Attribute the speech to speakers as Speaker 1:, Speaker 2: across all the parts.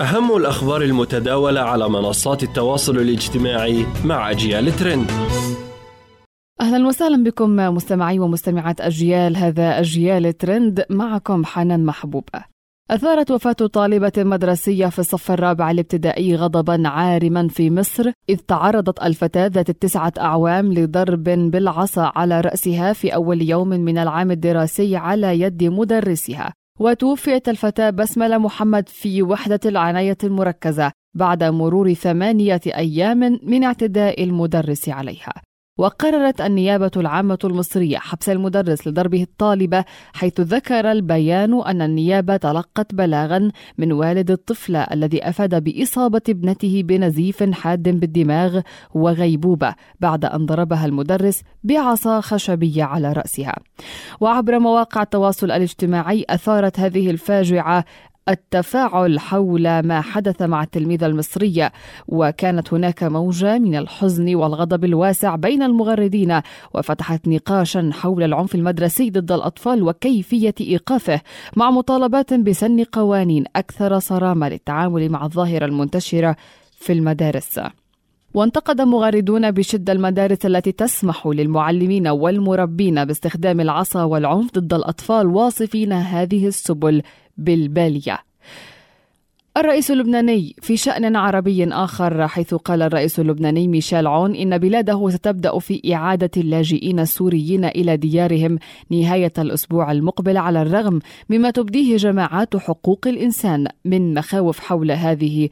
Speaker 1: أهم الأخبار المتداولة على منصات التواصل الاجتماعي مع أجيال ترند.
Speaker 2: أهلا وسهلا بكم مستمعي ومستمعات أجيال هذا أجيال ترند معكم حنان محبوبه أثارت وفاة طالبة مدرسية في الصف الرابع الابتدائي غضبا عارما في مصر إذ تعرضت الفتاة ذات التسعة أعوام لضرب بالعصا على رأسها في أول يوم من العام الدراسي على يد مدرسها. وتوفيت الفتاة بسملة محمد في وحدة العناية المركزة بعد مرور ثمانية أيام من اعتداء المدرس عليها. وقررت النيابة العامة المصرية حبس المدرس لضربه الطالبة حيث ذكر البيان أن النيابة تلقت بلاغا من والد الطفلة الذي أفاد بإصابة ابنته بنزيف حاد بالدماغ وغيبوبة بعد أن ضربها المدرس بعصا خشبية على رأسها. وعبر مواقع التواصل الاجتماعي أثارت هذه الفاجعة التفاعل حول ما حدث مع التلميذة المصرية وكانت هناك موجة من الحزن والغضب الواسع بين المغردين وفتحت نقاشا حول العنف المدرسي ضد الأطفال وكيفية إيقافه مع مطالبات بسن قوانين أكثر صرامة للتعامل مع الظاهرة المنتشرة في المدارس. وانتقد مغردون بشدة المدارس التي تسمح للمعلمين والمربين باستخدام العصا والعنف ضد الأطفال واصفين هذه السبل بالبالية الرئيس اللبناني في شأن عربي آخر حيث قال الرئيس اللبناني ميشيل عون إن بلاده ستبدأ في إعادة اللاجئين السوريين إلى ديارهم نهاية الأسبوع المقبل على الرغم مما تبديه جماعات حقوق الإنسان من مخاوف حول هذه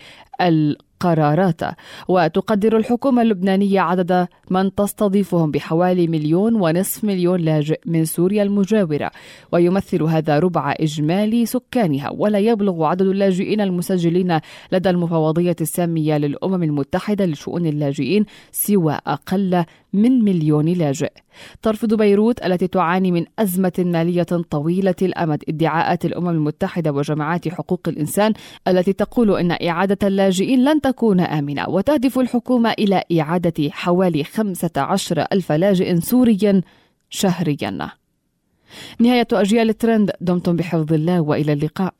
Speaker 2: قرارات وتقدر الحكومة اللبنانية عدد من تستضيفهم بحوالي مليون ونصف مليون لاجئ من سوريا المجاورة. ويمثل هذا ربع إجمالي سكانها. ولا يبلغ عدد اللاجئين المسجلين لدى المفوضية السامية للأمم المتحدة لشؤون اللاجئين سوى أقل من مليون لاجئ. ترفض بيروت التي تعاني من أزمة مالية طويلة الأمد ادعاءات الأمم المتحدة وجماعات حقوق الإنسان التي تقول إن إعادة اللاجئين لن تكون آمنة وتهدف الحكومة إلى إعادة حوالي 15 ألف لاجئ سوري شهريا. نهاية أجيال الترند دمتم بحفظ الله وإلى اللقاء.